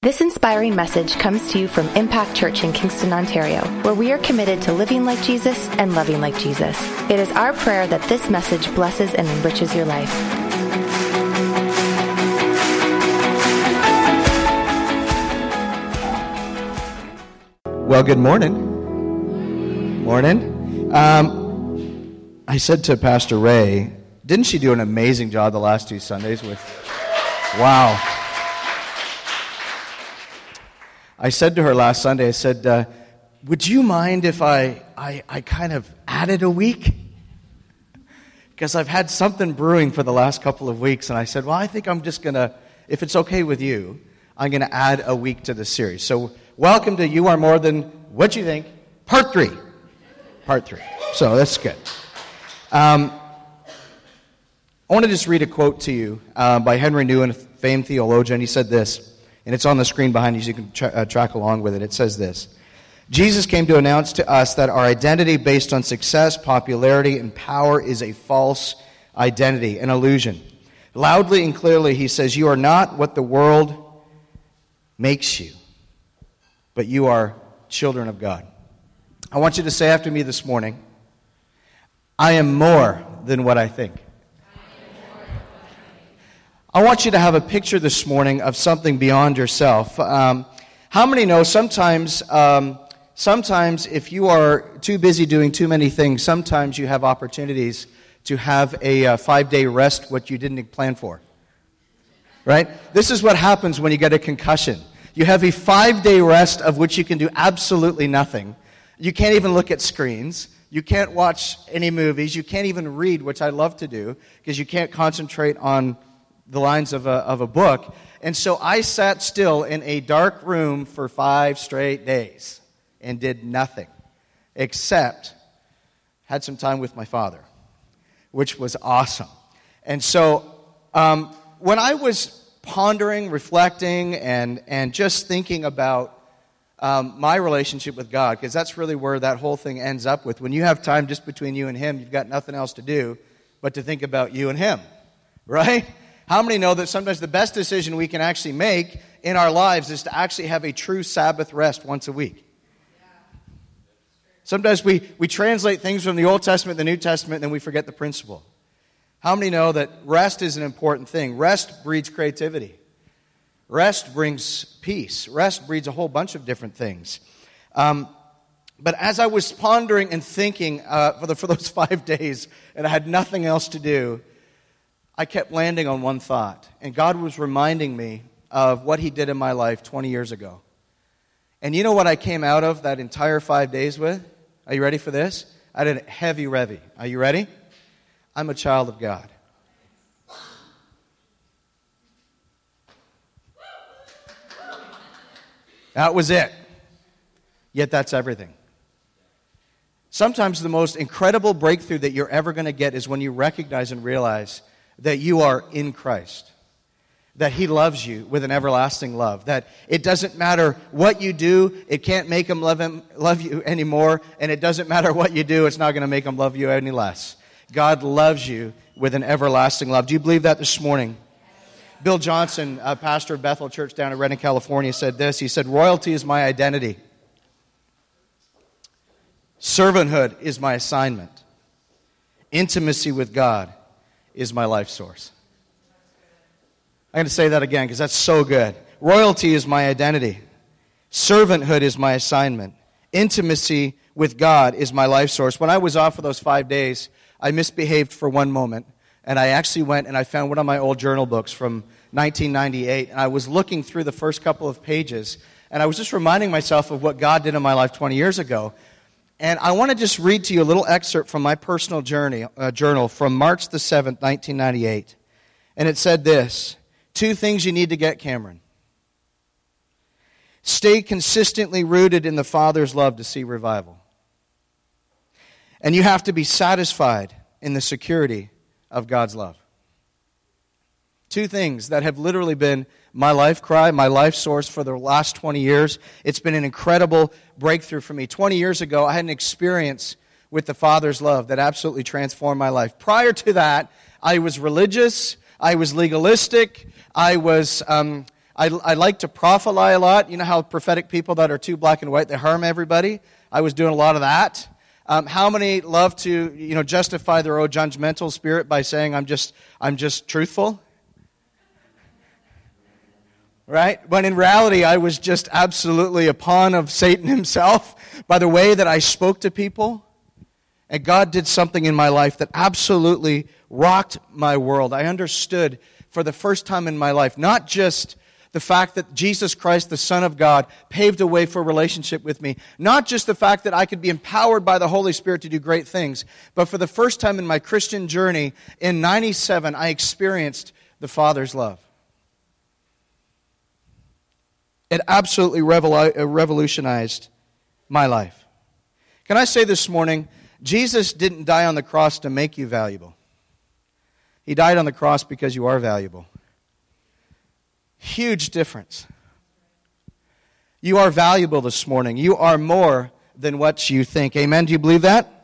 This inspiring message comes to you from Impact Church in Kingston, Ontario, where we are committed to living like Jesus and loving like Jesus. It is our prayer that this message blesses and enriches your life. Well, good morning. Morning. Um, I said to Pastor Ray, didn't she do an amazing job the last two Sundays with? Wow. I said to her last Sunday, I said, uh, Would you mind if I, I, I kind of added a week? Because I've had something brewing for the last couple of weeks, and I said, Well, I think I'm just going to, if it's okay with you, I'm going to add a week to the series. So, welcome to You Are More Than What You Think, Part 3. Part 3. So, that's good. Um, I want to just read a quote to you uh, by Henry Nouwen, a famed theologian. He said this and it's on the screen behind you so you can tra- uh, track along with it. It says this Jesus came to announce to us that our identity based on success, popularity, and power is a false identity, an illusion. Loudly and clearly, he says, You are not what the world makes you, but you are children of God. I want you to say after me this morning, I am more than what I think. I want you to have a picture this morning of something beyond yourself. Um, how many know sometimes, um, sometimes if you are too busy doing too many things, sometimes you have opportunities to have a uh, five day rest, what you didn't plan for? Right? This is what happens when you get a concussion. You have a five day rest of which you can do absolutely nothing. You can't even look at screens. You can't watch any movies. You can't even read, which I love to do, because you can't concentrate on the lines of a, of a book. And so I sat still in a dark room for five straight days and did nothing except had some time with my father, which was awesome. And so um, when I was pondering, reflecting, and, and just thinking about um, my relationship with God, because that's really where that whole thing ends up with. When you have time just between you and Him, you've got nothing else to do but to think about you and Him, right? How many know that sometimes the best decision we can actually make in our lives is to actually have a true Sabbath rest once a week? Sometimes we, we translate things from the Old Testament the New Testament and then we forget the principle. How many know that rest is an important thing? Rest breeds creativity. Rest brings peace. Rest breeds a whole bunch of different things. Um, but as I was pondering and thinking uh, for, the, for those five days, and I had nothing else to do, I kept landing on one thought. And God was reminding me of what He did in my life 20 years ago. And you know what I came out of that entire five days with? Are you ready for this? I did a heavy revy. Are you ready? I'm a child of God. That was it. Yet that's everything. Sometimes the most incredible breakthrough that you're ever going to get is when you recognize and realize that you are in Christ, that He loves you with an everlasting love, that it doesn't matter what you do, it can't make Him love, him, love you anymore, and it doesn't matter what you do, it's not going to make Him love you any less. God loves you with an everlasting love. Do you believe that this morning? Bill Johnson, pastor of Bethel Church down in Redding, California, said this. He said, Royalty is my identity. Servanthood is my assignment. Intimacy with God is my life source. I'm going to say that again because that's so good. Royalty is my identity. Servanthood is my assignment. Intimacy with God is my life source. When I was off for those five days, I misbehaved for one moment. And I actually went and I found one of my old journal books from 1998. And I was looking through the first couple of pages. And I was just reminding myself of what God did in my life 20 years ago. And I want to just read to you a little excerpt from my personal journey, uh, journal from March the 7th, 1998. And it said this Two things you need to get, Cameron. Stay consistently rooted in the Father's love to see revival. And you have to be satisfied in the security of God's love. Two things that have literally been my life cry, my life source for the last 20 years. It's been an incredible breakthrough for me. 20 years ago, I had an experience with the Father's love that absolutely transformed my life. Prior to that, I was religious, I was legalistic, I was. Um, I, I like to prophesy a lot. You know how prophetic people that are too black and white, they harm everybody? I was doing a lot of that. Um, how many love to, you know, justify their own judgmental spirit by saying, I'm just, I'm just truthful? Right? When in reality, I was just absolutely a pawn of Satan himself by the way that I spoke to people. And God did something in my life that absolutely rocked my world. I understood for the first time in my life, not just the fact that Jesus Christ, the Son of God, paved a way for a relationship with me. Not just the fact that I could be empowered by the Holy Spirit to do great things, but for the first time in my Christian journey in 97, I experienced the Father's love. It absolutely uh, revolutionized my life. Can I say this morning, Jesus didn't die on the cross to make you valuable. He died on the cross because you are valuable. Huge difference. You are valuable this morning. You are more than what you think. Amen. Do you believe that?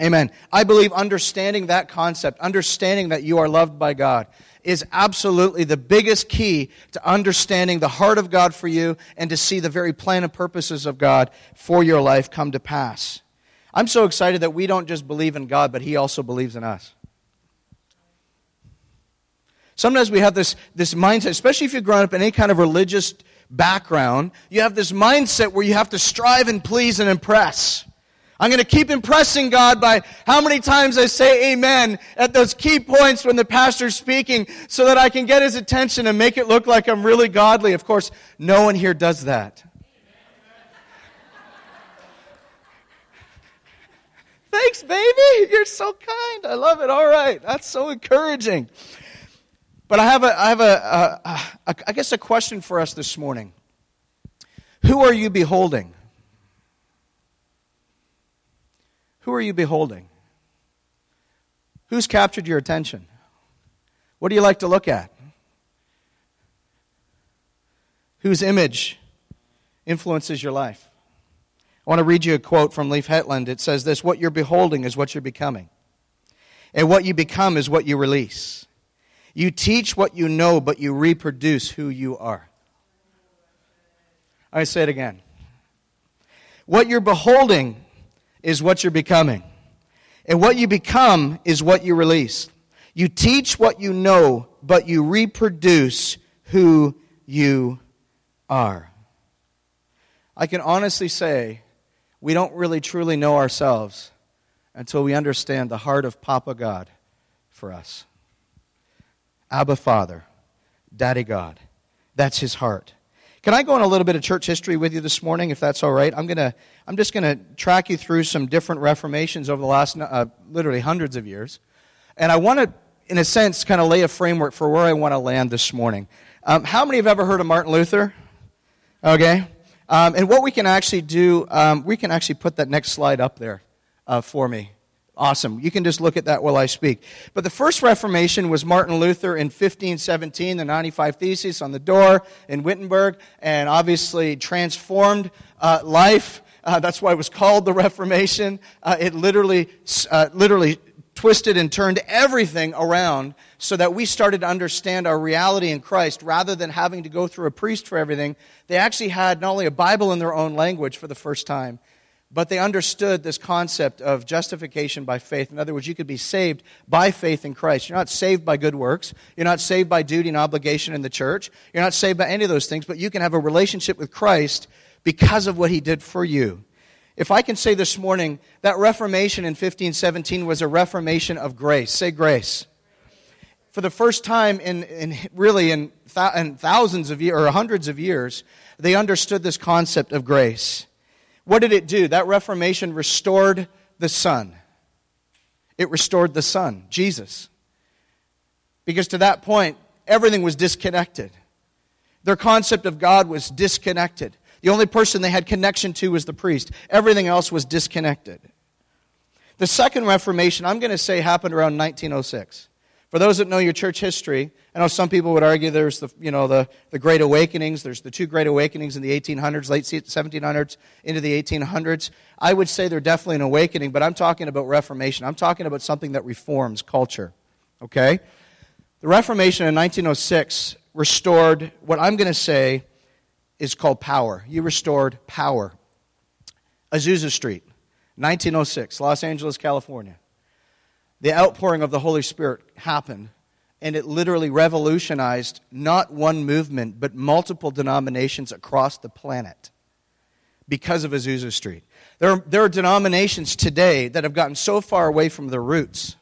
Amen. I believe understanding that concept, understanding that you are loved by God, is absolutely the biggest key to understanding the heart of God for you and to see the very plan and purposes of God for your life come to pass. I'm so excited that we don't just believe in God, but He also believes in us. Sometimes we have this, this mindset, especially if you've grown up in any kind of religious background, you have this mindset where you have to strive and please and impress. I'm going to keep impressing God by how many times I say amen at those key points when the pastor's speaking so that I can get his attention and make it look like I'm really godly. Of course, no one here does that. Thanks, baby. You're so kind. I love it. All right. That's so encouraging. But I have a, I have a, a, a I guess a question for us this morning. Who are you beholding? Who are you beholding? Who's captured your attention? What do you like to look at? Whose image influences your life? I want to read you a quote from Leif Hetland. It says this What you're beholding is what you're becoming, and what you become is what you release. You teach what you know, but you reproduce who you are. I say it again. What you're beholding is what you're becoming. And what you become is what you release. You teach what you know, but you reproduce who you are. I can honestly say we don't really truly know ourselves until we understand the heart of Papa God for us. Abba Father, Daddy God. That's his heart. Can I go on a little bit of church history with you this morning, if that's all right? I'm gonna, I'm just to track you through some different reformations over the last, uh, literally hundreds of years, and I want to, in a sense, kind of lay a framework for where I want to land this morning. Um, how many have ever heard of Martin Luther? Okay, um, and what we can actually do, um, we can actually put that next slide up there uh, for me. Awesome. You can just look at that while I speak. But the first Reformation was Martin Luther in 1517, the 95 Theses on the door in Wittenberg, and obviously transformed uh, life. Uh, that's why it was called the Reformation. Uh, it literally, uh, literally twisted and turned everything around so that we started to understand our reality in Christ rather than having to go through a priest for everything. They actually had not only a Bible in their own language for the first time, but they understood this concept of justification by faith. In other words, you could be saved by faith in Christ. You're not saved by good works. You're not saved by duty and obligation in the church. You're not saved by any of those things, but you can have a relationship with Christ because of what he did for you. If I can say this morning, that Reformation in 1517 was a reformation of grace. Say grace. For the first time in, in really in, th- in thousands of years or hundreds of years, they understood this concept of grace. What did it do? That Reformation restored the Son. It restored the Son, Jesus. Because to that point, everything was disconnected. Their concept of God was disconnected. The only person they had connection to was the priest. Everything else was disconnected. The second Reformation, I'm going to say, happened around 1906. For those that know your church history, I know some people would argue there's the, you know, the, the Great Awakenings. There's the two Great Awakenings in the 1800s, late 1700s into the 1800s. I would say they're definitely an awakening, but I'm talking about Reformation. I'm talking about something that reforms culture. Okay? The Reformation in 1906 restored what I'm going to say is called power. You restored power. Azusa Street, 1906, Los Angeles, California. The outpouring of the Holy Spirit happened, and it literally revolutionized not one movement, but multiple denominations across the planet because of Azusa Street. There are, there are denominations today that have gotten so far away from their roots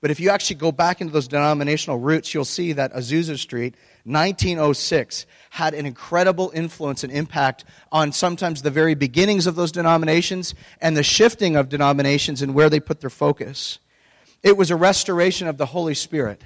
but if you actually go back into those denominational roots, you'll see that Azusa Street, 1906, had an incredible influence and impact on sometimes the very beginnings of those denominations and the shifting of denominations and where they put their focus. It was a restoration of the Holy Spirit,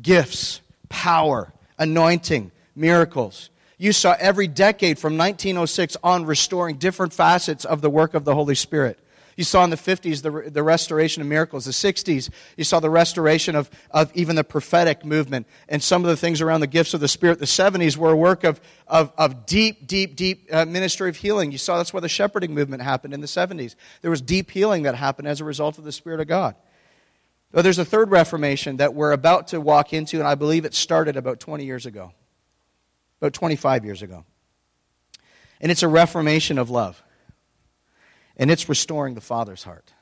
gifts, power, anointing, miracles. You saw every decade from 1906 on restoring different facets of the work of the Holy Spirit. You saw in the 50s the, the restoration of miracles. The 60s, you saw the restoration of, of even the prophetic movement and some of the things around the gifts of the Spirit. The 70s were a work of, of, of deep, deep, deep uh, ministry of healing. You saw that's where the shepherding movement happened in the 70s. There was deep healing that happened as a result of the Spirit of God. But there's a third Reformation that we're about to walk into, and I believe it started about 20 years ago, about 25 years ago. And it's a reformation of love and it's restoring the Father's heart.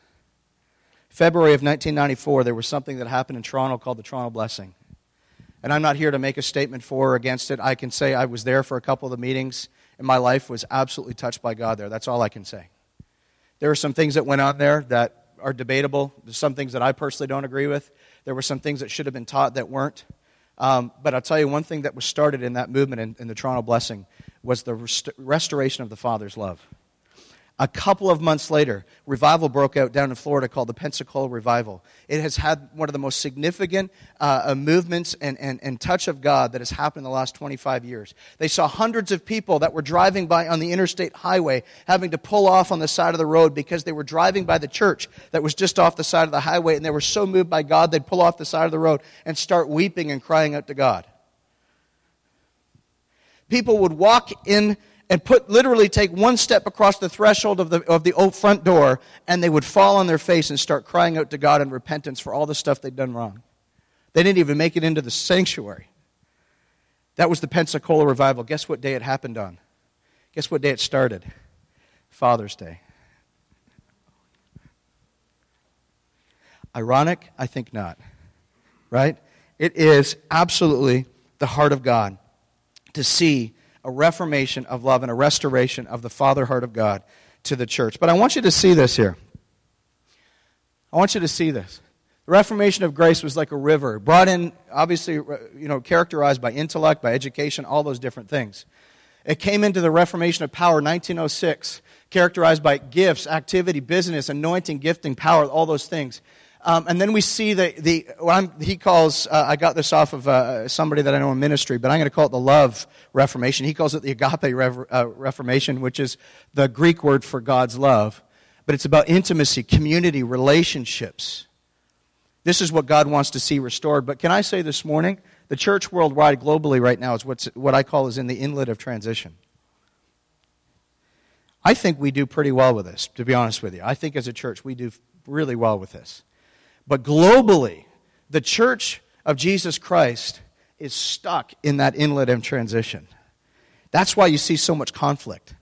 February of 1994, there was something that happened in Toronto called the Toronto Blessing. And I'm not here to make a statement for or against it. I can say I was there for a couple of the meetings, and my life was absolutely touched by God there. That's all I can say. There are some things that went on there that are debatable. There's some things that I personally don't agree with. There were some things that should have been taught that weren't. Um, but I'll tell you one thing that was started in that movement in, in the Toronto Blessing was the rest- restoration of the Father's love. A couple of months later, revival broke out down in Florida called the Pensacola Revival. It has had one of the most significant uh, uh, movements and, and, and touch of God that has happened in the last 25 years. They saw hundreds of people that were driving by on the interstate highway having to pull off on the side of the road because they were driving by the church that was just off the side of the highway and they were so moved by God they'd pull off the side of the road and start weeping and crying out to God. People would walk in and put literally take one step across the threshold of the, of the old front door and they would fall on their face and start crying out to God in repentance for all the stuff they'd done wrong. They didn't even make it into the sanctuary. That was the Pensacola revival. Guess what day it happened on? Guess what day it started? Father's Day. Ironic? I think not. Right? It is absolutely the heart of God to see a reformation of love and a restoration of the father heart of God to the church. But I want you to see this here. I want you to see this. The Reformation of grace was like a river, brought in, obviously, uh, you know, characterized by intellect, by education, all those different things. It came into the Reformation of power, 1906, characterized by gifts, activity, business, anointing, gifting, power, all those things. Um, and then we see the, the he calls, uh, I got this off of uh, somebody that I know in ministry, but I'm going to call it the love reformation. He calls it the agape uh, reformation, which is the Greek word for God's love. But it's about intimacy, community, relationships. This is what God wants to see restored. But can I say this morning, the church worldwide, globally, right now, is what's, what I call is in the inlet of transition. I think we do pretty well with this, to be honest with you. I think as a church, we do really well with this. But globally, the church of Jesus Christ is stuck in that inlet of transition. That's why you see so much conflict.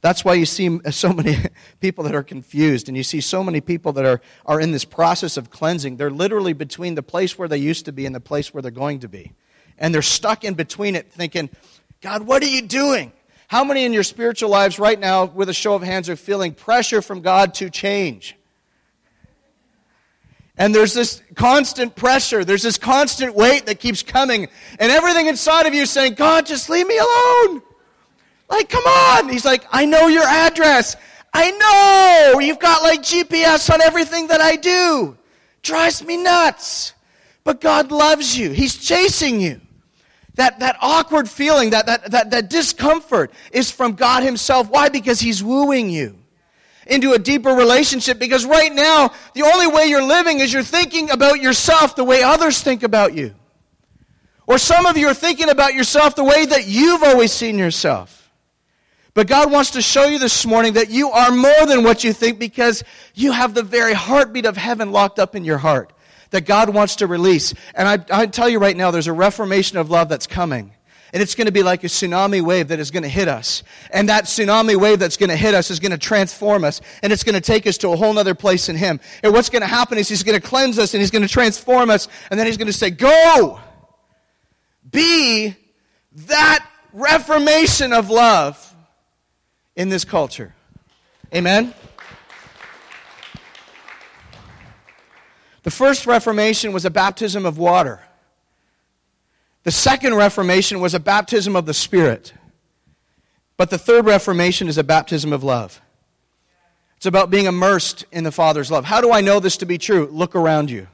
That's why you see so many people that are confused, and you see so many people that are, are in this process of cleansing. They're literally between the place where they used to be and the place where they're going to be. And they're stuck in between it, thinking, God, what are you doing? How many in your spiritual lives right now, with a show of hands, are feeling pressure from God to change? And there's this constant pressure. There's this constant weight that keeps coming. And everything inside of you saying, God, just leave me alone. Like, come on. He's like, I know your address. I know. You've got like GPS on everything that I do. Drives me nuts. But God loves you. He's chasing you. That, that awkward feeling, that, that, that, that discomfort is from God Himself. Why? Because He's wooing you into a deeper relationship because right now, the only way you're living is you're thinking about yourself the way others think about you. Or some of you are thinking about yourself the way that you've always seen yourself. But God wants to show you this morning that you are more than what you think because you have the very heartbeat of heaven locked up in your heart. that God wants to release. And I, I tell you right now, there's a reformation of love that's coming. And it's going to be like a tsunami wave that is going to hit us. And that tsunami wave that's going to hit us is going to transform us. And it's going to take us to a whole other place in Him. And what's going to happen is He's going to cleanse us and He's going to transform us. And then He's going to say, Go! Be that reformation of love in this culture. Amen? The first Reformation was a baptism of water. The second Reformation was a baptism of the Spirit. But the third Reformation is a baptism of love. It's about being immersed in the Father's love. How do I know this to be true? Look around you.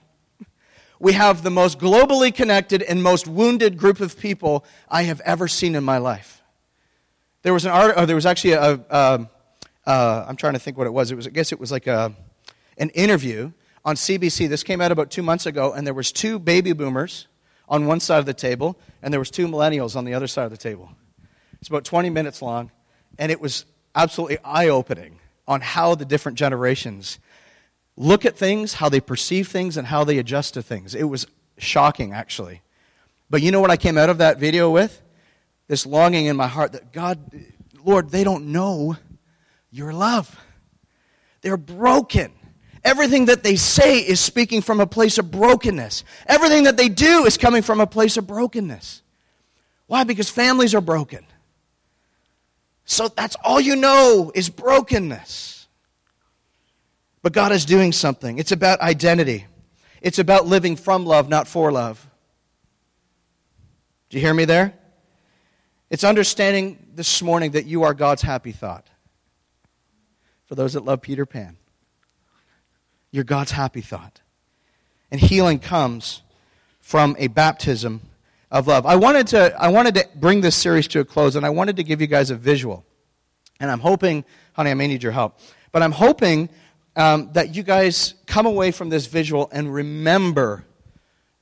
We have the most globally connected and most wounded group of people I have ever seen in my life. There was an art, oh, there was actually a, I'm trying to think what it was. It was, I guess it was like a, an interview on CBC. This came out about two months ago, and there was two baby boomers on one side of the table, and there was two millennials on the other side of the table. It's about 20 minutes long, and it was absolutely eye-opening on how the different generations look at things, how they perceive things, and how they adjust to things. It was shocking, actually. But you know what I came out of that video with? This longing in my heart that God, Lord, they don't know your love. They're broken. Everything that they say is speaking from a place of brokenness. Everything that they do is coming from a place of brokenness. Why? Because families are broken. So that's all you know is brokenness. But God is doing something. It's about identity. It's about living from love, not for love. Do you hear me there? It's understanding this morning that you are God's happy thought. For those that love Peter Pan. You're God's happy thought. And healing comes from a baptism of love. I wanted to, I wanted to bring this series to a close, and I wanted to give you guys a visual. And I'm hoping, honey, I may need your help, but I'm hoping um, that you guys come away from this visual and remember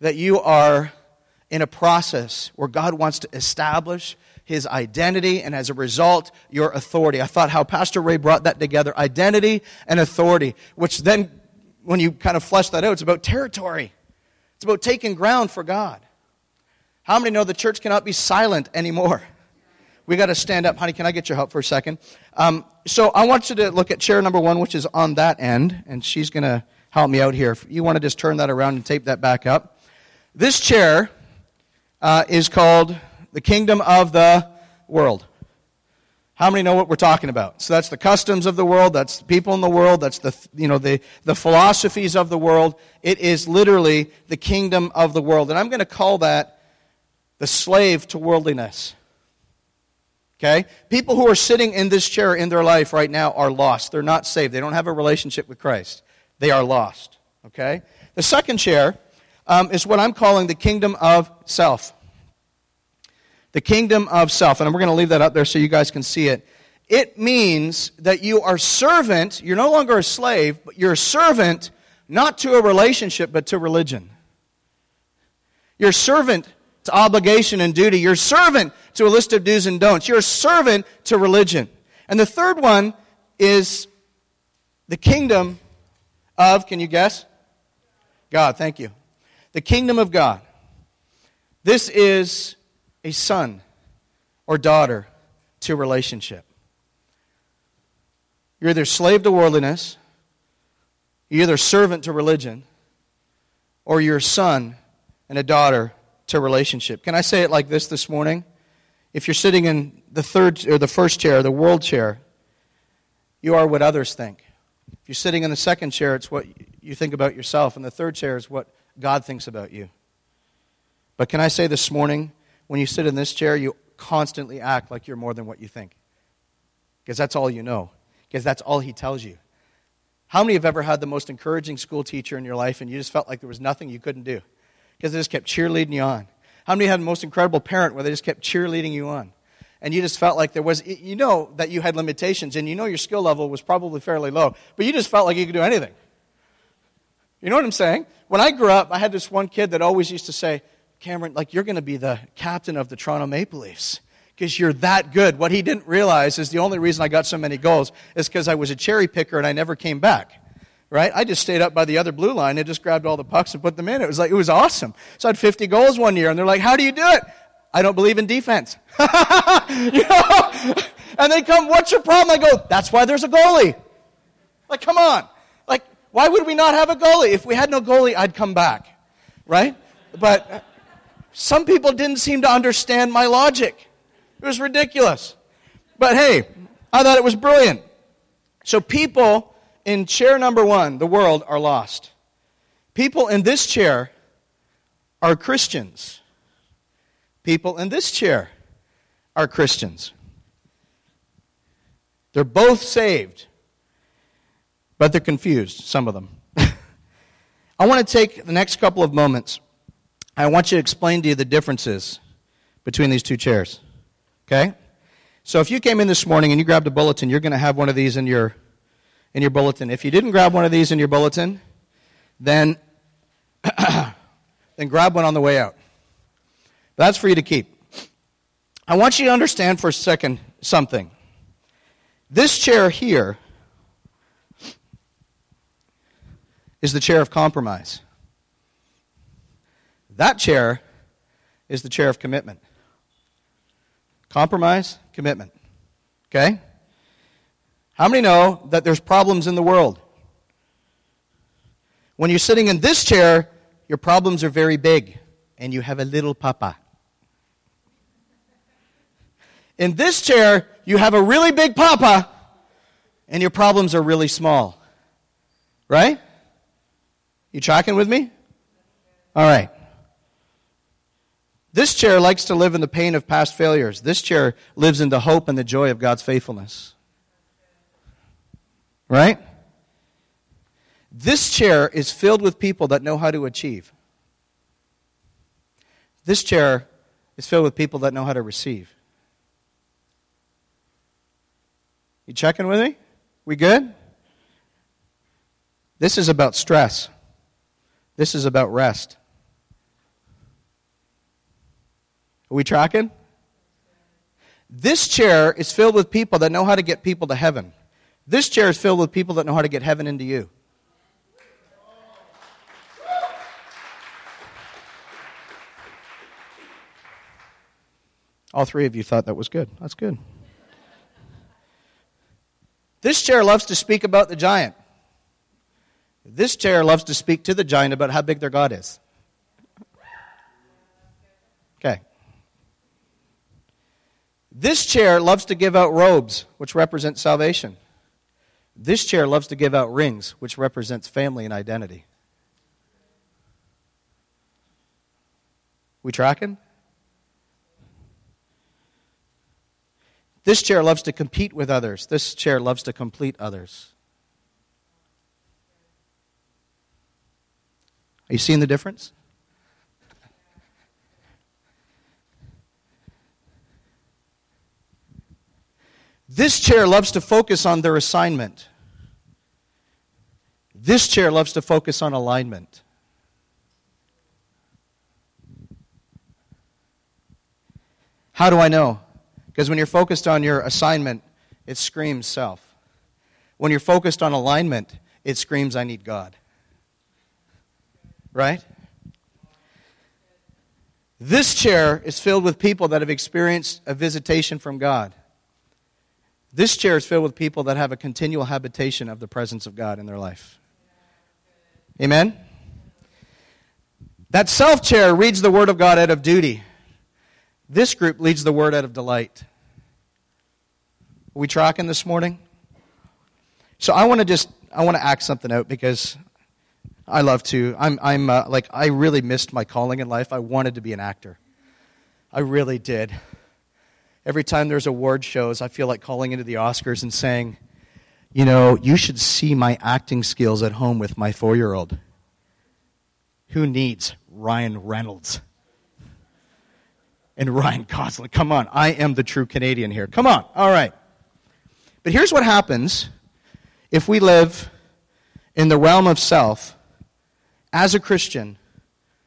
that you are in a process where God wants to establish his identity and as a result, your authority. I thought how Pastor Ray brought that together identity and authority, which then when you kind of flesh that out, it's about territory. It's about taking ground for God. How many know the church cannot be silent anymore? We got to stand up. Honey, can I get your help for a second? Um, so I want you to look at chair number one, which is on that end, and she's going to help me out here. If you want to just turn that around and tape that back up. This chair uh, is called the kingdom of the world. How many know what we're talking about? So that's the customs of the world, that's the people in the world, that's the, you know, the, the philosophies of the world. It is literally the kingdom of the world. And I'm going to call that the slave to worldliness. Okay? People who are sitting in this chair in their life right now are lost. They're not saved. They don't have a relationship with Christ. They are lost. Okay? The second chair um, is what I'm calling the kingdom of self the kingdom of self. And we're going to leave that up there so you guys can see it. It means that you are servant, you're no longer a slave, but you're a servant not to a relationship, but to religion. You're servant to obligation and duty. You're servant to a list of do's and don'ts. You're servant to religion. And the third one is the kingdom of, can you guess? God, thank you. The kingdom of God. This is a son or daughter to relationship. You're either slave to worldliness, you're either servant to religion, or you're a son and a daughter to relationship. Can I say it like this this morning? If you're sitting in the third or the first chair, the world chair, you are what others think. If you're sitting in the second chair, it's what you think about yourself, and the third chair is what God thinks about you. But can I say this morning, when you sit in this chair, you constantly act like you're more than what you think. Because that's all you know. Because that's all he tells you. How many have ever had the most encouraging school teacher in your life and you just felt like there was nothing you couldn't do? Because they just kept cheerleading you on. How many had the most incredible parent where they just kept cheerleading you on? And you just felt like there was, you know that you had limitations and you know your skill level was probably fairly low, but you just felt like you could do anything. You know what I'm saying? When I grew up, I had this one kid that always used to say, Cameron, like you're going to be the captain of the Toronto Maple Leafs because you're that good. What he didn't realize is the only reason I got so many goals is because I was a cherry picker and I never came back. right? I just stayed up by the other blue line and just grabbed all the pucks and put them in. It was like, it was awesome. So I had 50 goals one year, and they're like, how do you do it? I don't believe in defense. you know? And they come, what's your problem? I go, that's why there's a goalie. Like, come on. Like, why would we not have a goalie? If we had no goalie, I'd come back, right? But some people didn't seem to understand my logic. It was ridiculous. But hey, I thought it was brilliant. So people in chair number one, the world, are lost. People in this chair are Christians. People in this chair are Christians. They're both saved, but they're confused, some of them. I want to take the next couple of moments. I want you to explain to you the differences between these two chairs. Okay? So if you came in this morning and you grabbed a bulletin, you're going to have one of these in your in your bulletin. If you didn't grab one of these in your bulletin, then then grab one on the way out. That's for you to keep. I want you to understand for a second something. This chair here is the chair of compromise. That chair is the chair of commitment. Compromise, commitment. Okay? How many know that there's problems in the world? When you're sitting in this chair, your problems are very big, and you have a little papa. In this chair, you have a really big papa, and your problems are really small. Right? You tracking with me? All right. This chair likes to live in the pain of past failures. This chair lives in the hope and the joy of God's faithfulness. Right? This chair is filled with people that know how to achieve. This chair is filled with people that know how to receive. You checking with me? We good? This is about stress. This is about rest. Are we tracking? This chair is filled with people that know how to get people to heaven. This chair is filled with people that know how to get heaven into you. All three of you thought that was good. That's good. This chair loves to speak about the giant. This chair loves to speak to the giant about how big their God is. Okay. This chair loves to give out robes, which represent salvation. This chair loves to give out rings, which represents family and identity. We tracking? This chair loves to compete with others. This chair loves to complete others. Are you seeing the difference? This chair loves to focus on their assignment. This chair loves to focus on alignment. How do I know? Because when you're focused on your assignment, it screams self. When you're focused on alignment, it screams, I need God. Right? This chair is filled with people that have experienced a visitation from God. This chair is filled with people that have a continual habitation of the presence of God in their life. Amen? That self chair reads the Word of God out of duty. This group leads the Word out of delight. Are we tracking this morning? So I want to just I want to act something out because I love to. I'm I'm uh, like I really missed my calling in life. I wanted to be an actor. I really did. Every time there's award shows, I feel like calling into the Oscars and saying, you know, you should see my acting skills at home with my four year old. Who needs Ryan Reynolds? And Ryan Gosling. Come on, I am the true Canadian here. Come on, all right. But here's what happens if we live in the realm of self as a Christian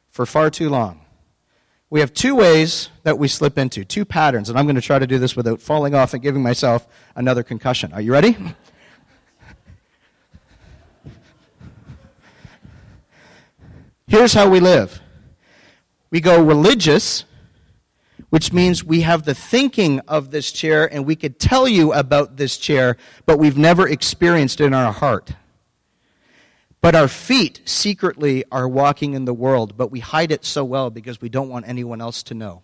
for far too long we have two ways that we slip into, two patterns, and I'm going to try to do this without falling off and giving myself another concussion. Are you ready? Here's how we live we go religious, which means we have the thinking of this chair and we could tell you about this chair, but we've never experienced it in our heart. But our feet secretly are walking in the world, but we hide it so well because we don't want anyone else to know.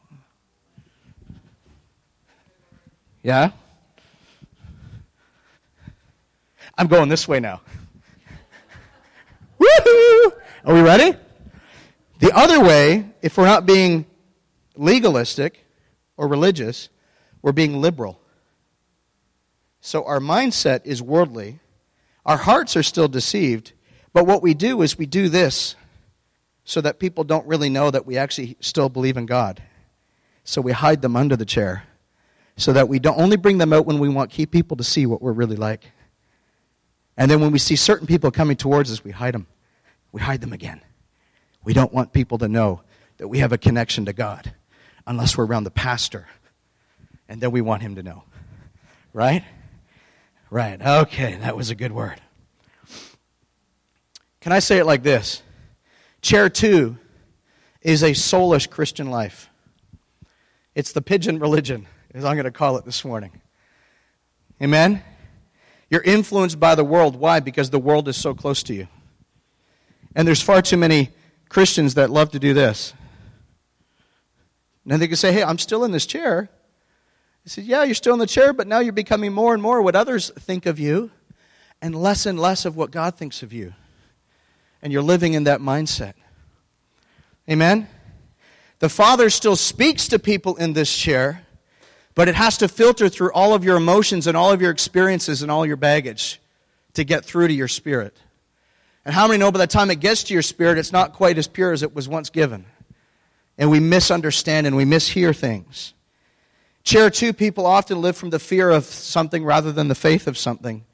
Yeah? I'm going this way now. Woohoo! Are we ready? The other way, if we're not being legalistic or religious, we're being liberal. So our mindset is worldly. Our hearts are still deceived, but what we do is we do this so that people don't really know that we actually still believe in God. So we hide them under the chair so that we don't only bring them out when we want key people to see what we're really like. And then when we see certain people coming towards us, we hide them. We hide them again. We don't want people to know that we have a connection to God unless we're around the pastor. And then we want him to know. Right? Right. Okay, that was a good word. Can I say it like this? Chair two is a soulish Christian life. It's the pigeon religion, as I'm going to call it this morning. Amen? You're influenced by the world. Why? Because the world is so close to you. And there's far too many Christians that love to do this. And they can say, hey, I'm still in this chair. I said, yeah, you're still in the chair, but now you're becoming more and more what others think of you and less and less of what God thinks of you. And you're living in that mindset. Amen? The Father still speaks to people in this chair, but it has to filter through all of your emotions and all of your experiences and all your baggage to get through to your spirit. And how many know by the time it gets to your spirit, it's not quite as pure as it was once given? And we misunderstand and we mishear things. Chair two, people often live from the fear of something rather than the faith of something.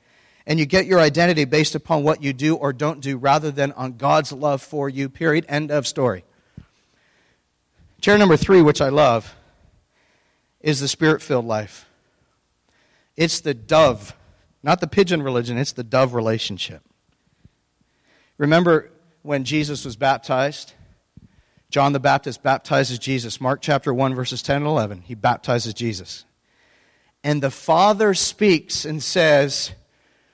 And you get your identity based upon what you do or don't do rather than on God's love for you, period. End of story. Chair number three, which I love, is the spirit filled life. It's the dove, not the pigeon religion, it's the dove relationship. Remember when Jesus was baptized? John the Baptist baptizes Jesus. Mark chapter 1, verses 10 and 11. He baptizes Jesus. And the Father speaks and says,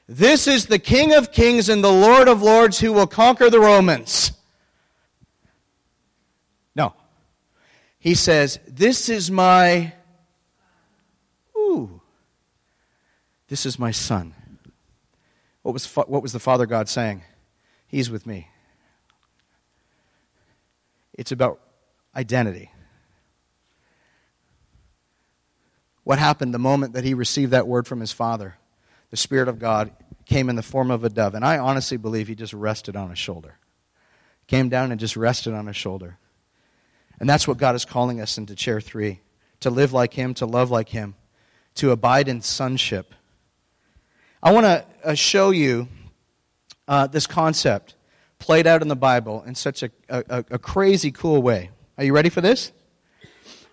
This is the King of kings and the Lord of lords who will conquer the Romans. No. He says, This is my. Ooh. This is my son. What was, what was the Father God saying? He's with me. It's about identity. What happened the moment that he received that word from his father? The Spirit of God came in the form of a dove. And I honestly believe he just rested on his shoulder. Came down and just rested on his shoulder. And that's what God is calling us into chair three to live like him, to love like him, to abide in sonship. I want to uh, show you uh, this concept played out in the Bible in such a, a, a crazy cool way. Are you ready for this?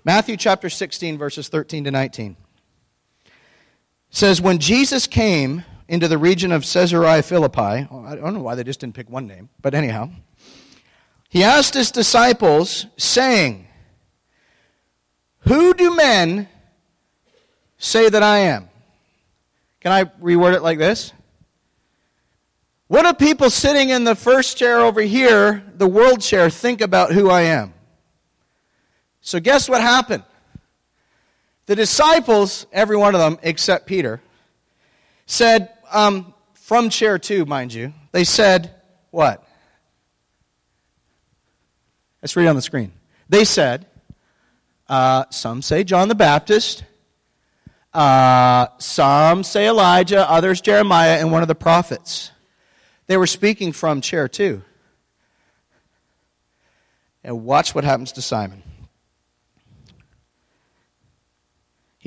Matthew chapter 16, verses 13 to 19 says, When Jesus came into the region of Caesarea Philippi, I don't know why they just didn't pick one name, but anyhow, he asked his disciples, saying, Who do men say that I am? Can I reword it like this? What do people sitting in the first chair over here, the world chair, think about who I am? So, guess what happened? The disciples, every one of them except Peter, said, um, from chair two, mind you, they said, what? Let's read on the screen. They said, uh, some say John the Baptist, uh, some say Elijah, others Jeremiah, and one of the prophets. They were speaking from chair two. And watch what happens to Simon.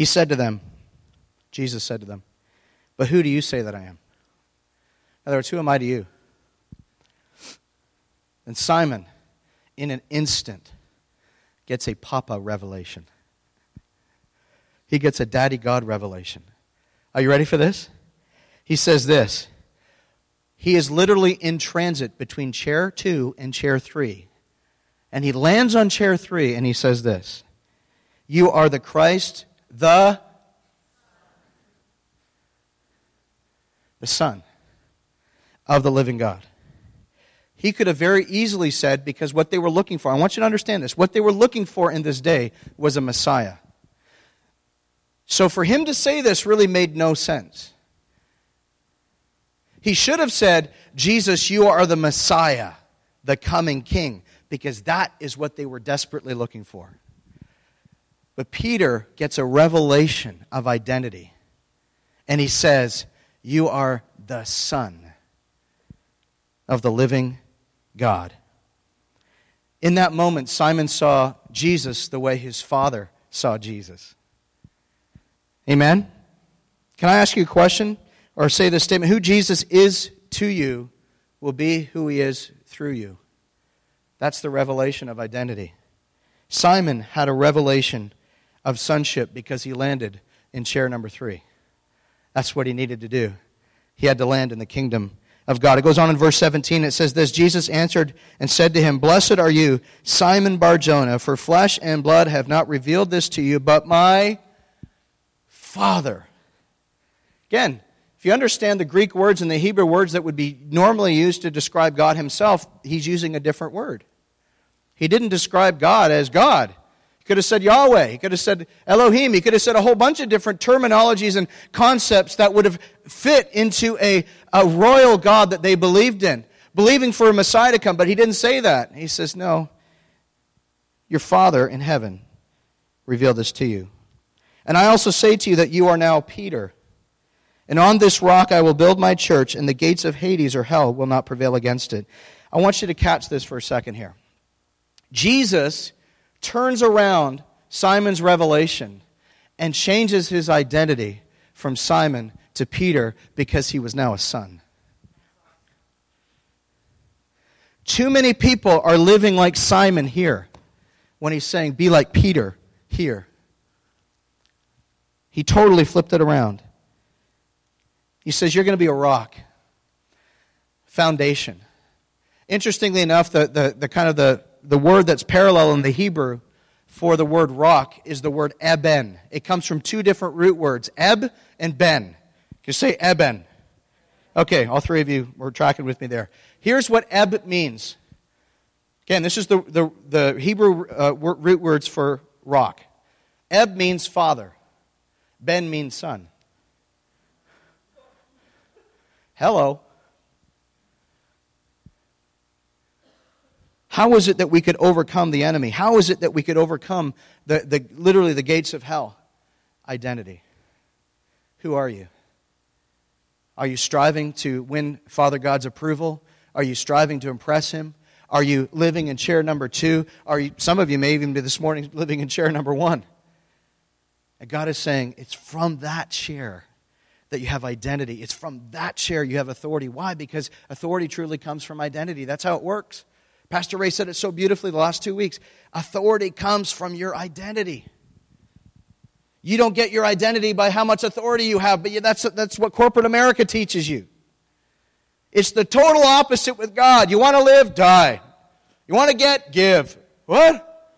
He said to them, Jesus said to them, But who do you say that I am? In other words, who am I to you? And Simon, in an instant, gets a Papa revelation. He gets a Daddy God revelation. Are you ready for this? He says this he is literally in transit between chair two and chair three. And he lands on chair three and he says this You are the Christ, the, the Son of the living God. He could have very easily said, because what they were looking for, I want you to understand this, what they were looking for in this day was a Messiah. So for him to say this really made no sense. He should have said, Jesus, you are the Messiah, the coming King, because that is what they were desperately looking for. But Peter gets a revelation of identity, and he says, You are the Son of the living God. In that moment, Simon saw Jesus the way his father saw Jesus. Amen? Can I ask you a question or say this statement? Who Jesus is to you will be who he is through you. That's the revelation of identity. Simon had a revelation of sonship because he landed in chair number three. That's what he needed to do. He had to land in the kingdom of God. It goes on in verse 17. It says this Jesus answered and said to him, Blessed are you, Simon Barjona, for flesh and blood have not revealed this to you, but my Father. Again, if you understand the Greek words and the Hebrew words that would be normally used to describe God himself, he's using a different word. He didn't describe God as God. He could have said Yahweh. He could have said Elohim. He could have said a whole bunch of different terminologies and concepts that would have fit into a, a royal God that they believed in, believing for a Messiah to come. But he didn't say that. He says, No, your Father in heaven revealed this to you. And I also say to you that you are now Peter. And on this rock I will build my church, and the gates of Hades or hell will not prevail against it. I want you to catch this for a second here. Jesus turns around Simon's revelation and changes his identity from Simon to Peter because he was now a son. Too many people are living like Simon here when he's saying, Be like Peter here. He totally flipped it around. He says, You're going to be a rock, foundation. Interestingly enough, the, the, the kind of the, the word that's parallel in the Hebrew for the word rock is the word eben. It comes from two different root words, eb and ben. You say eben. Okay, all three of you were tracking with me there. Here's what eb means. Again, this is the, the, the Hebrew uh, root words for rock. Eb means father, ben means son. Hello. How is it that we could overcome the enemy? How is it that we could overcome the, the, literally the gates of hell? Identity. Who are you? Are you striving to win Father God's approval? Are you striving to impress Him? Are you living in chair number two? Are you, some of you may even be this morning living in chair number one. And God is saying, it's from that chair that you have identity. It's from that chair you have authority. Why? Because authority truly comes from identity. That's how it works. Pastor Ray said it so beautifully the last two weeks. Authority comes from your identity. You don't get your identity by how much authority you have, but that's, that's what corporate America teaches you. It's the total opposite with God. You want to live? Die. You want to get? Give. What?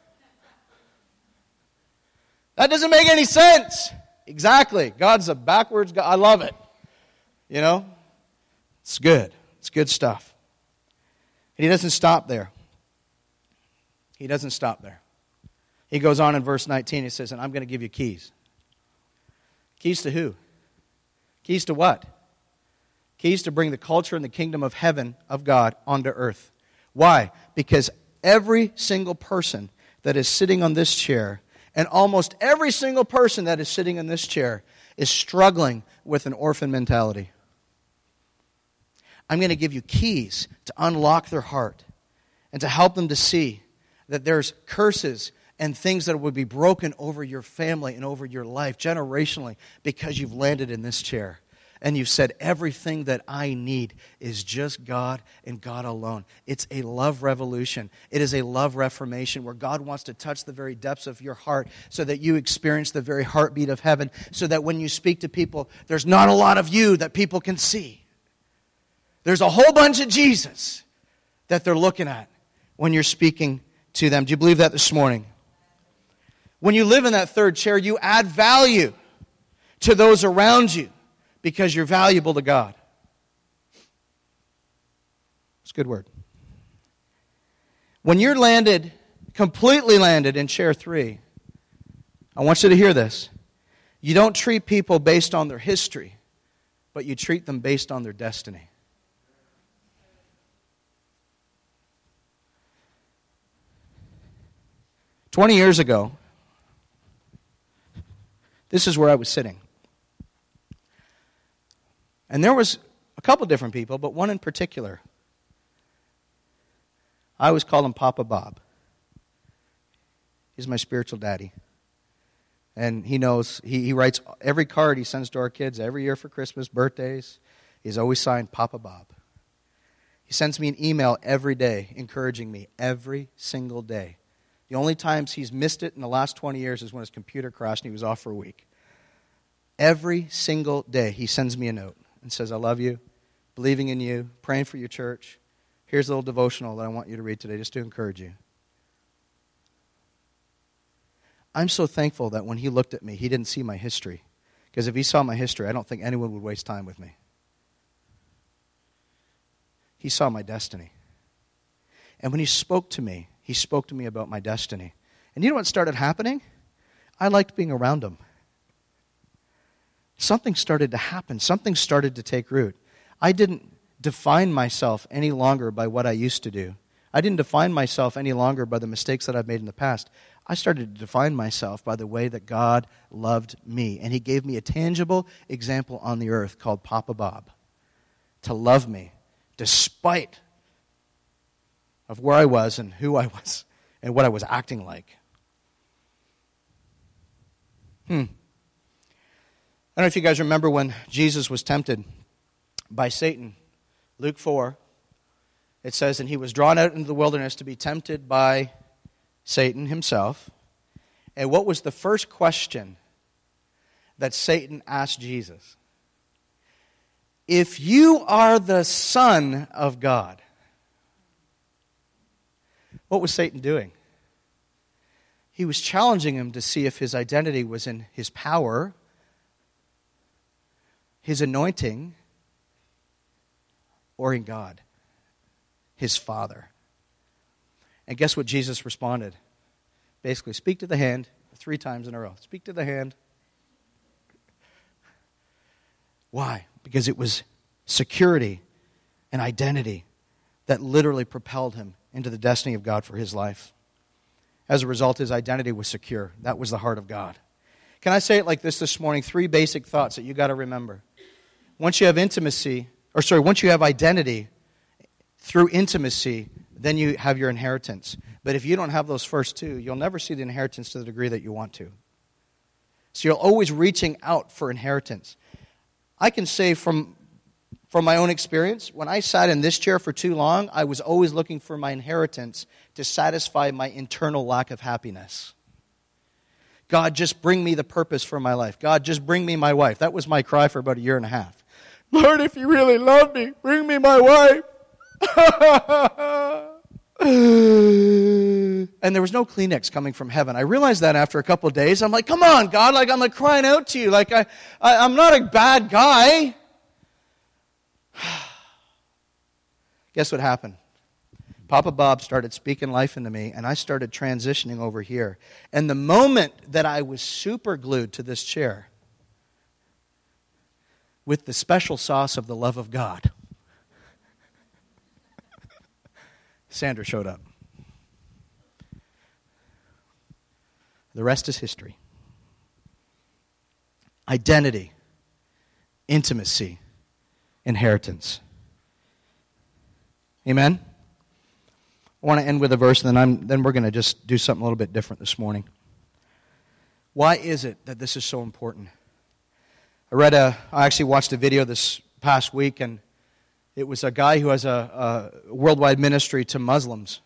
That doesn't make any sense. Exactly. God's a backwards God. I love it. You know? It's good. It's good stuff. And he doesn't stop there. He doesn't stop there. He goes on in verse 19. He says, And I'm going to give you keys. Keys to who? Keys to what? Keys to bring the culture and the kingdom of heaven, of God, onto earth. Why? Because every single person that is sitting on this chair, and almost every single person that is sitting in this chair, is struggling with an orphan mentality. I'm going to give you keys to unlock their heart and to help them to see that there's curses and things that would be broken over your family and over your life generationally because you've landed in this chair. And you've said, everything that I need is just God and God alone. It's a love revolution. It is a love reformation where God wants to touch the very depths of your heart so that you experience the very heartbeat of heaven, so that when you speak to people, there's not a lot of you that people can see. There's a whole bunch of Jesus that they're looking at when you're speaking to them. Do you believe that this morning? When you live in that third chair, you add value to those around you because you're valuable to God. It's a good word. When you're landed, completely landed in chair three, I want you to hear this. You don't treat people based on their history, but you treat them based on their destiny. Twenty years ago, this is where I was sitting. And there was a couple different people, but one in particular I always call him Papa Bob. He's my spiritual daddy. And he knows, he, he writes every card he sends to our kids every year for Christmas, birthdays. He's always signed Papa Bob. He sends me an email every day encouraging me every single day. The only times he's missed it in the last 20 years is when his computer crashed and he was off for a week. Every single day he sends me a note and says, I love you, believing in you, praying for your church, Here's a little devotional that I want you to read today just to encourage you. I'm so thankful that when he looked at me, he didn't see my history. Because if he saw my history, I don't think anyone would waste time with me. He saw my destiny. And when he spoke to me, he spoke to me about my destiny. And you know what started happening? I liked being around him. Something started to happen, something started to take root. I didn't define myself any longer by what I used to do. I didn't define myself any longer by the mistakes that I've made in the past. I started to define myself by the way that God loved me. And He gave me a tangible example on the earth called Papa Bob to love me despite of where I was and who I was and what I was acting like. Hmm. I don't know if you guys remember when Jesus was tempted by Satan Luke 4, it says, And he was drawn out into the wilderness to be tempted by Satan himself. And what was the first question that Satan asked Jesus? If you are the Son of God, what was Satan doing? He was challenging him to see if his identity was in his power, his anointing, or in God, his Father. And guess what Jesus responded? Basically, speak to the hand three times in a row. Speak to the hand. Why? Because it was security and identity that literally propelled him into the destiny of God for his life. As a result, his identity was secure. That was the heart of God. Can I say it like this this morning? Three basic thoughts that you got to remember. Once you have intimacy or sorry, once you have identity through intimacy, then you have your inheritance. But if you don't have those first two, you'll never see the inheritance to the degree that you want to. So you're always reaching out for inheritance. I can say from, from my own experience, when I sat in this chair for too long, I was always looking for my inheritance to satisfy my internal lack of happiness. God, just bring me the purpose for my life. God, just bring me my wife. That was my cry for about a year and a half. Lord, if you really love me, bring me my wife. and there was no Kleenex coming from heaven. I realized that after a couple days. I'm like, come on, God, like I'm like crying out to you. Like I, I I'm not a bad guy. Guess what happened? Papa Bob started speaking life into me, and I started transitioning over here. And the moment that I was super glued to this chair, with the special sauce of the love of God. Sandra showed up. The rest is history. Identity, intimacy, inheritance. Amen? I want to end with a verse, and then, I'm, then we're going to just do something a little bit different this morning. Why is it that this is so important? I read a, I actually watched a video this past week, and it was a guy who has a, a worldwide ministry to Muslims.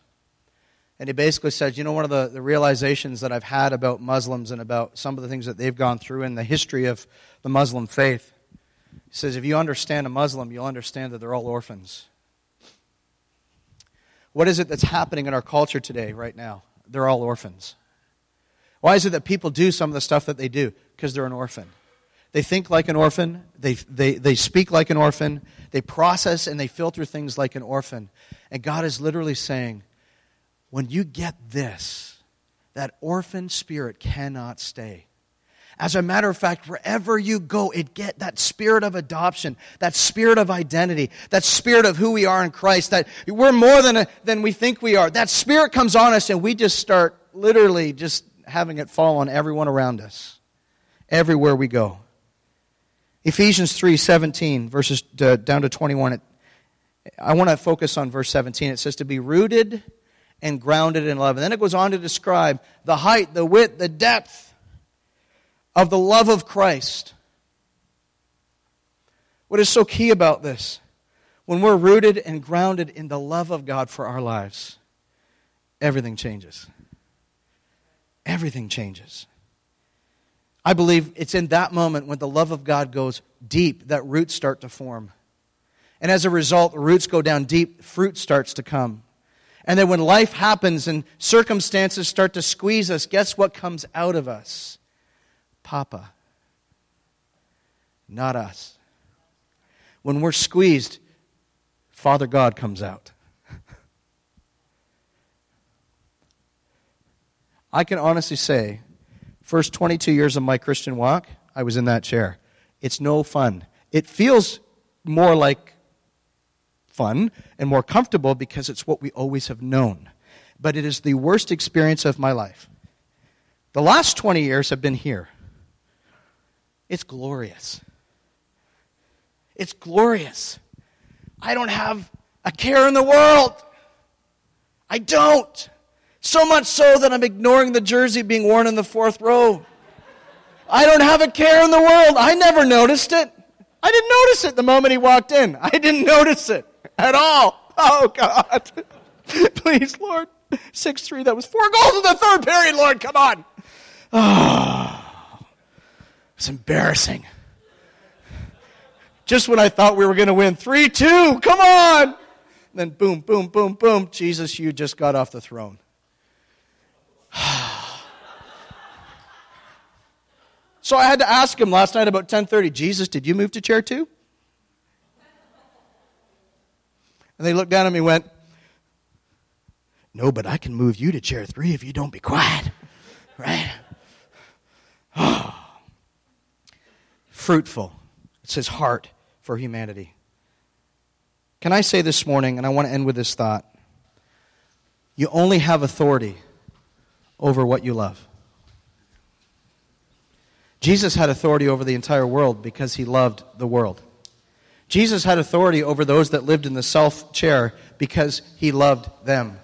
And he basically said, you know, one of the, the realizations that I've had about Muslims and about some of the things that they've gone through in the history of the Muslim faith, he says, if you understand a Muslim, you'll understand that they're all orphans. What is it that's happening in our culture today, right now? They're all orphans. Why is it that people do some of the stuff that they do? Because they're an orphan. They think like an orphan, they, they, they speak like an orphan, they process and they filter things like an orphan. And God is literally saying, when you get this, that orphan spirit cannot stay. As a matter of fact, wherever you go, it get that spirit of adoption, that spirit of identity, that spirit of who we are in Christ, that we're more than, a, than we think we are. That spirit comes on us and we just start literally just having it fall on everyone around us, everywhere we go. Ephesians 3:17 verses uh, down to 21 it, I want to focus on verse 17 it says to be rooted and grounded in love and then it goes on to describe the height the width the depth of the love of Christ what is so key about this when we're rooted and grounded in the love of God for our lives everything changes everything changes I believe it's in that moment when the love of God goes deep that roots start to form. And as a result, roots go down deep, fruit starts to come. And then when life happens and circumstances start to squeeze us, guess what comes out of us? Papa. Not us. When we're squeezed, Father God comes out. I can honestly say First 22 years of my Christian walk, I was in that chair. It's no fun. It feels more like fun and more comfortable because it's what we always have known. But it is the worst experience of my life. The last 20 years have been here. It's glorious. It's glorious. I don't have a care in the world. I don't. So much so that I'm ignoring the jersey being worn in the fourth row. I don't have a care in the world. I never noticed it. I didn't notice it the moment he walked in. I didn't notice it at all. Oh, God. Please, Lord. 6 3, that was four goals in the third period, Lord. Come on. Oh, it's embarrassing. Just when I thought we were going to win 3 2, come on. Then boom, boom, boom, boom. Jesus, you just got off the throne. so I had to ask him last night about 10:30, "Jesus, did you move to chair 2?" And they looked down at me and went, "No, but I can move you to chair 3 if you don't be quiet." Right? Oh. Fruitful. It's his heart for humanity. Can I say this morning, and I want to end with this thought? You only have authority over what you love. Jesus had authority over the entire world because he loved the world. Jesus had authority over those that lived in the self chair because he loved them.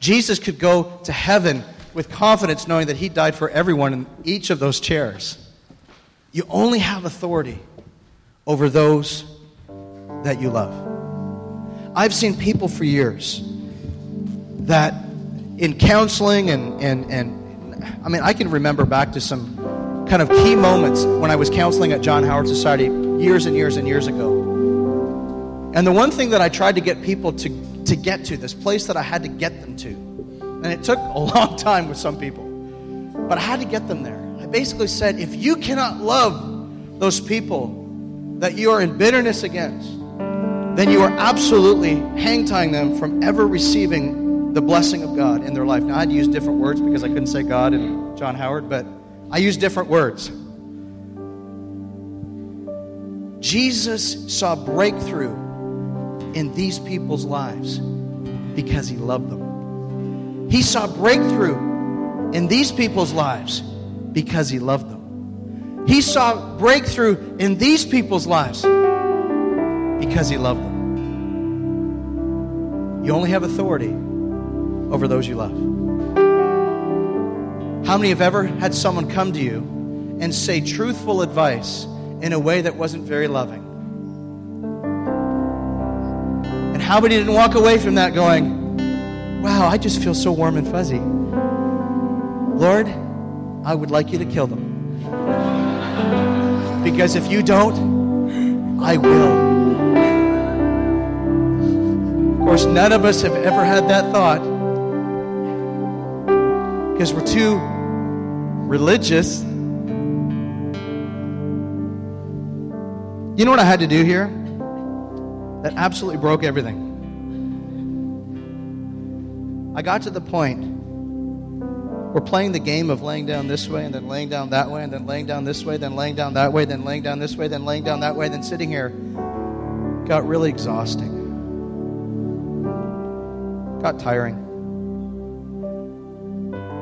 Jesus could go to heaven with confidence knowing that he died for everyone in each of those chairs. You only have authority over those that you love. I've seen people for years that in counseling and, and, and I mean, I can remember back to some kind of key moments when I was counseling at John Howard Society years and years and years ago. And the one thing that I tried to get people to, to get to, this place that I had to get them to, and it took a long time with some people, but I had to get them there. Basically said, if you cannot love those people that you are in bitterness against, then you are absolutely hang tying them from ever receiving the blessing of God in their life. Now, I had to use different words because I couldn't say God and John Howard, but I use different words. Jesus saw breakthrough in these people's lives because he loved them. He saw breakthrough in these people's lives because he loved them. He saw breakthrough in these people's lives because he loved them. You only have authority over those you love. How many have ever had someone come to you and say truthful advice in a way that wasn't very loving? And how many didn't walk away from that going, wow, I just feel so warm and fuzzy? Lord, I would like you to kill them. Because if you don't, I will. Of course, none of us have ever had that thought because we're too religious. You know what I had to do here? That absolutely broke everything. I got to the point we're playing the game of laying down this way and then laying down that way and then laying down this way, then laying down that way, then laying down this way, then laying down that way, then sitting here got really exhausting. Got tiring.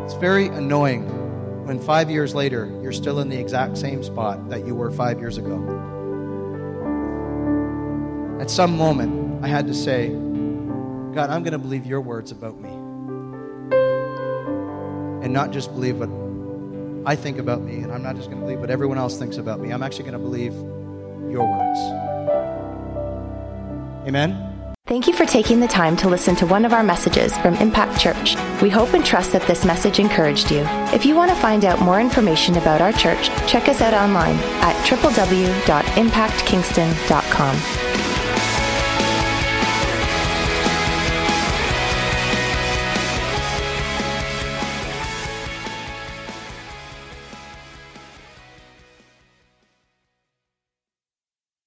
It's very annoying when five years later you're still in the exact same spot that you were five years ago. At some moment, I had to say, God, I'm going to believe your words about me and not just believe what I think about me, and I'm not just going to believe what everyone else thinks about me. I'm actually going to believe your words. Amen. Thank you for taking the time to listen to one of our messages from Impact Church. We hope and trust that this message encouraged you. If you want to find out more information about our church, check us out online at www.impactkingston.com.